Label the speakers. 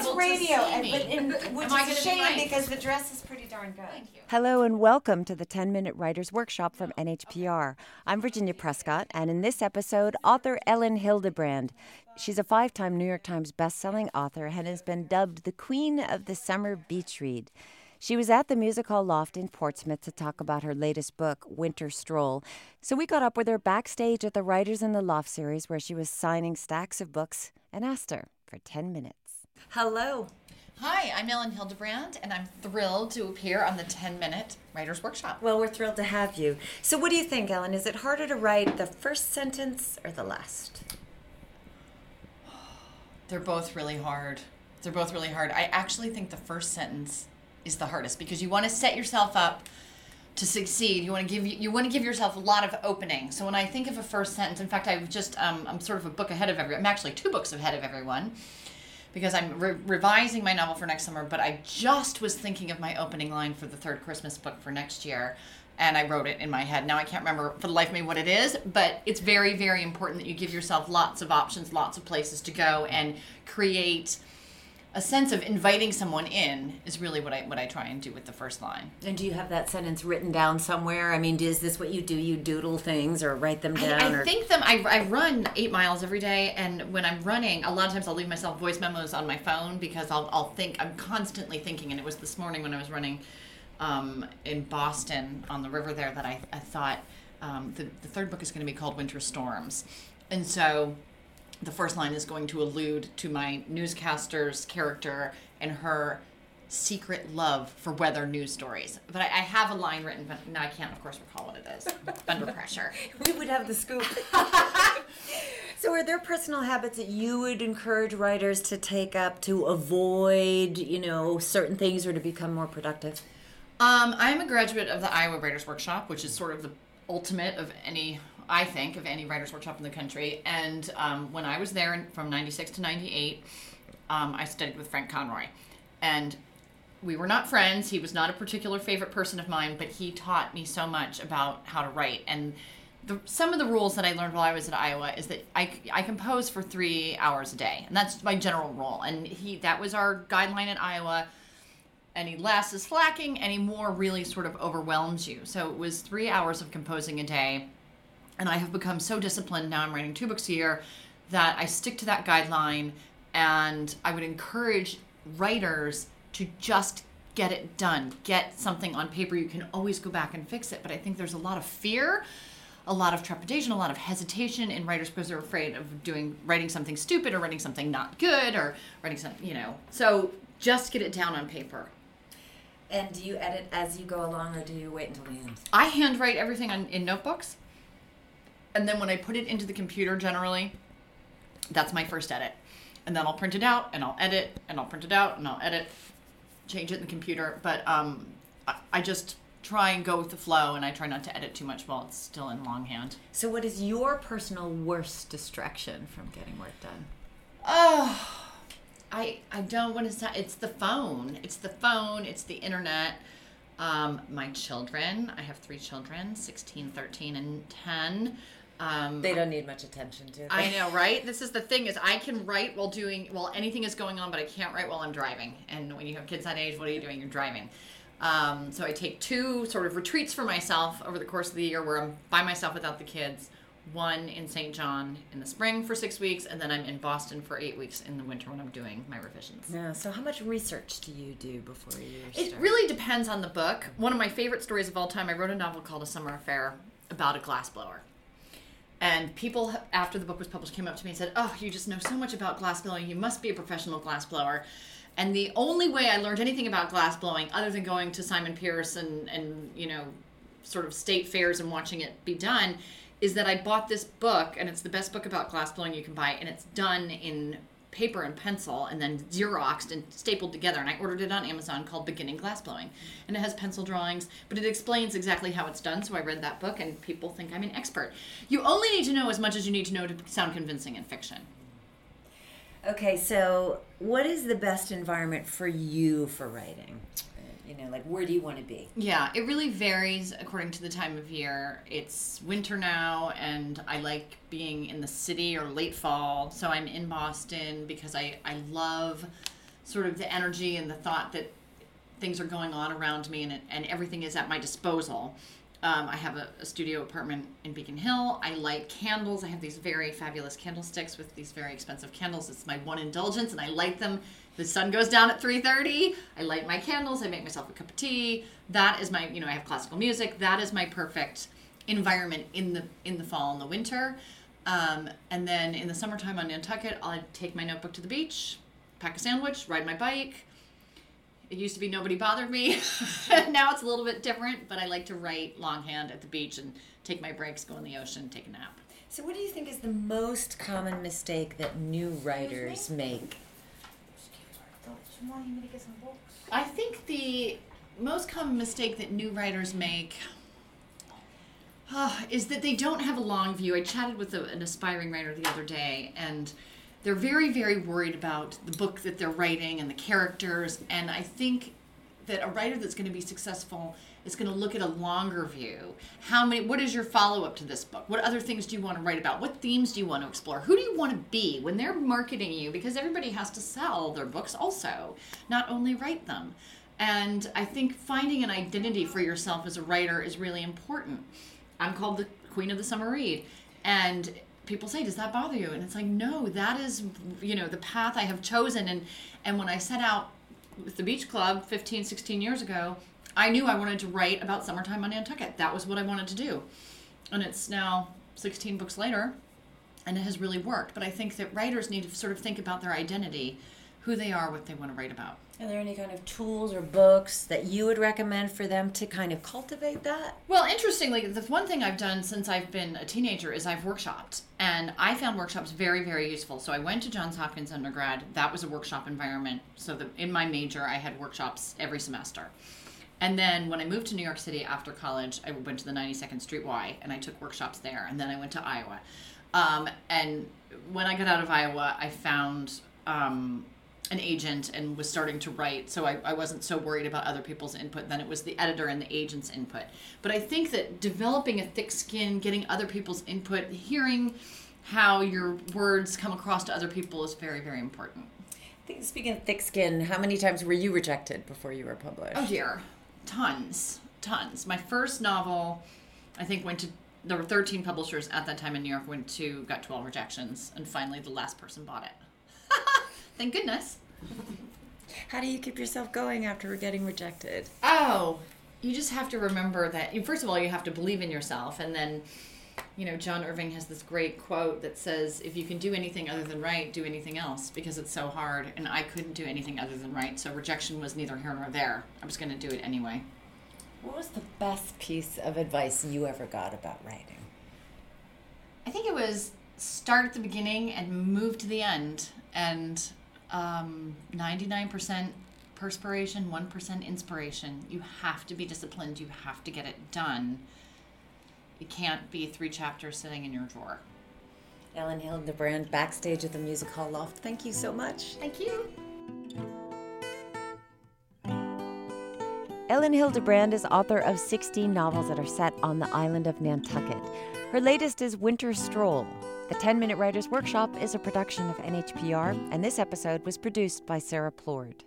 Speaker 1: it's
Speaker 2: able
Speaker 1: radio,
Speaker 2: see
Speaker 1: and,
Speaker 2: me.
Speaker 1: but in, which
Speaker 2: Am I
Speaker 1: is
Speaker 2: gonna
Speaker 1: a shame
Speaker 2: right?
Speaker 1: because the dress is pretty darn good.
Speaker 2: Thank you.
Speaker 3: Hello and welcome to the 10 Minute Writers Workshop from NHPR. I'm Virginia Prescott, and in this episode, author Elin Hilderbrand. She's a five time New York Times bestselling author and has been dubbed the Queen of the Summer Beach Read. She was at the Music Hall Loft in Portsmouth to talk about her latest book, Winter Stroll. So we got up with her backstage at the Writers in the Loft series where she was signing stacks of books and asked her for 10 minutes.
Speaker 1: Hello.
Speaker 2: Hi, I'm Elin Hilderbrand, and I'm thrilled to appear on the 10 Minute Writers Workshop.
Speaker 1: Well, we're thrilled to have you. So, what do you think, Elin? Is it harder to write the first sentence or the last?
Speaker 2: They're both really hard. They're both really hard. I actually think the first sentence is the hardest because you want to set yourself up to succeed. You want to give you want to give yourself a lot of opening. So when I think of a first sentence, in fact, I've just um, I'm sort of a book ahead of everyone. I'm actually two books ahead of everyone because I'm re- revising my novel for next summer. But I just was thinking of my opening line for the third Christmas book for next year. And I wrote it in my head. Now I can't remember for the life of me what it is, but it's very, very important that you give yourself lots of options, lots of places to go, and create a sense of inviting someone in is really what I what I try and do with the first line.
Speaker 1: And do you have that sentence written down somewhere? I mean, is this what you do? You doodle things or write them down?
Speaker 2: I, I
Speaker 1: or...
Speaker 2: think them. I, I run eight miles every day, and when I'm running, a lot of times I'll leave myself voice memos on my phone because I'll I'll think I'm constantly thinking. And it was this morning when I was running um, in Boston on the river there that I I thought um, the the third book is going to be called Winter Storms, and so the first line is going to allude to my newscaster's character and her secret love for weather news stories. But I, I have a line written, but now I can't, of course, recall what it is. Under pressure.
Speaker 1: we would have the scoop. so, are there personal habits that you would encourage writers to take up to avoid, you know, certain things or to become more productive?
Speaker 2: Um, I'm a graduate of the Iowa Writers Workshop, which is sort of the ultimate of any, I think, of any writers workshop in the country. And um, when I was there in, from '96 to '98, um, I studied with Frank Conroy, and we were not friends. He was not a particular favorite person of mine, but he taught me so much about how to write. And the, some of the rules that I learned while I was at Iowa is that I, I compose for three hours a day, and that's my general rule. And he that was our guideline at Iowa any less is slacking, any more really sort of overwhelms you. So it was three hours of composing a day. And I have become so disciplined now, I'm writing two books a year, that I stick to that guideline. And I would encourage writers to just get it done, get something on paper. You can always go back and fix it. But I think there's a lot of fear. A lot of trepidation, a lot of hesitation in writers because they're afraid of doing writing something stupid or writing something not good or writing something, you know. So just get it down on paper.
Speaker 1: And do you edit as you go along or do you wait until the end?
Speaker 2: I handwrite everything on, in notebooks. And then when I put it into the computer, generally, that's my first edit. And then I'll print it out and I'll edit and I'll print it out and I'll edit, change it in the computer. But um, I, I just try and go with the flow and I try not to edit too much while it's still in longhand.
Speaker 1: So, what is your personal worst distraction from getting work done?
Speaker 2: Oh, I I don't want to say it's the phone. It's the phone. It's the internet. Um, my children. I have three children, 16, 13, and 10. Um,
Speaker 1: They don't need much attention, to.
Speaker 2: I know, right? This is the thing is I can write while doing while anything is going on, but I can't write while I'm driving. And when you have kids that age, what are you doing? You're driving. Um, so I take two sort of retreats for myself over the course of the year where I'm by myself without the kids. One in St. John in the spring for six weeks, and then I'm in Boston for eight weeks in the winter when I'm doing my revisions.
Speaker 1: Yeah. So, how much research do you do before you Start?
Speaker 2: It really depends on the book. One of my favorite stories of all time, I wrote a novel called A Summer Affair about a glassblower. And people, after the book was published, came up to me and said, Oh, you just know so much about glassblowing. You must be a professional glassblower. And the only way I learned anything about glassblowing, other than going to Simon Pearce and, and you know, sort of state fairs and watching it be done, is that I bought this book, and it's the best book about glassblowing you can buy, and it's done in paper and pencil and then xeroxed and stapled together. And i ordered it on amazon called beginning glassblowing and it has pencil drawings but it explains exactly how it's done. So i read that book and people think i'm an expert. You only need to know as much as you need to know to sound convincing in fiction.
Speaker 1: Okay, so what is the best environment for you for writing? You know, like where do you want to be?
Speaker 2: Yeah, it really varies according to the time of year. It's winter now, and I like being in the city or late fall. So I'm in Boston because I, I love sort of the energy and the thought that things are going on around me and, and everything is at my disposal. Um, I have a, a, studio apartment in Beacon Hill. I light candles. I have these very fabulous candlesticks with these very expensive candles. It's my one indulgence, and I light them. The sun goes down at 3:30. I light my candles. I make myself a cup of tea. That is my, you know, I have classical music. That is my perfect environment in the in the fall and the winter. Um, and then in the summertime on Nantucket, I'll take my notebook to the beach, pack a sandwich, ride my bike, it used to be nobody bothered me. now it's a little bit different, but I like to write longhand at the beach and take my breaks, go in the ocean, take a nap.
Speaker 1: So, what do you think is the most common mistake that new writers make?
Speaker 2: I think the most common mistake that new writers make uh, is that they don't have a long view. I chatted with a, an aspiring writer the other day, and they're very very worried about the book that they're writing and the characters and i think that a writer that's going to be successful is going to look at a longer view. How many what is your follow-up to this book? What other things do you want to write about? What themes do you want to explore? Who do you want to be when they're marketing you? Because everybody has to sell their books also not only write them. And i think finding an identity for yourself as a writer is really important. I'm called the queen of the summer read and people say does that bother you? And it's like no that is you know the path i have chosen. And and when i set out with the beach club 15 16 years ago i knew i wanted to write about summertime on nantucket. That was what i wanted to do. And it's now 16 books later and it has really worked. But i think that writers need to sort of think about their identity who they are what they want to write about
Speaker 1: are there any kind of tools or books that you would recommend for them to kind of cultivate that?
Speaker 2: Well, interestingly, the one thing I've done since I've been a teenager is I've workshopped, and I found workshops very, very useful. So I went to Johns Hopkins undergrad. That was a workshop environment. So the, in my major, I had workshops every semester. And then when I moved to New York City after college, I went to the 92nd Street Y and I took workshops there. And then I went to Iowa. Um, and when I got out of Iowa, I found um, an agent and was starting to write so I, I wasn't so worried about other people's input then it was the editor and the agent's input. But i think that developing a thick skin getting other people's input hearing how your words come across to other people is very very important.
Speaker 1: Speaking of thick skin how many times were you rejected before you were published?
Speaker 2: Oh dear. Tons. Tons. My first novel i think went to there were 13 publishers at that time in new york went to got 12 rejections and finally the last person bought it Thank goodness.
Speaker 1: How do you keep yourself going after getting rejected?
Speaker 2: Oh, you just have to remember that. First of all, you have to believe in yourself, and then, you know, John Irving has this great quote that says, "If you can do anything other than write, do anything else because it's so hard." And I couldn't do anything other than write, so rejection was neither here nor there. I was going to do it anyway.
Speaker 1: What was the best piece of advice you ever got about writing?
Speaker 2: I think it was start at the beginning and move to the end, and um, 99% perspiration, 1% inspiration. You have to be disciplined. You have to get it done. It can't be three chapters sitting in your drawer.
Speaker 1: Elin Hilderbrand, backstage at the Music Hall Loft. Thank you so much.
Speaker 2: Thank you.
Speaker 3: Elin Hilderbrand is author of 16 novels that are set on the island of Nantucket. Her latest is Winter Stroll. The 10 Minute Writers Workshop is a production of NHPR, and this episode was produced by Sarah Plourde.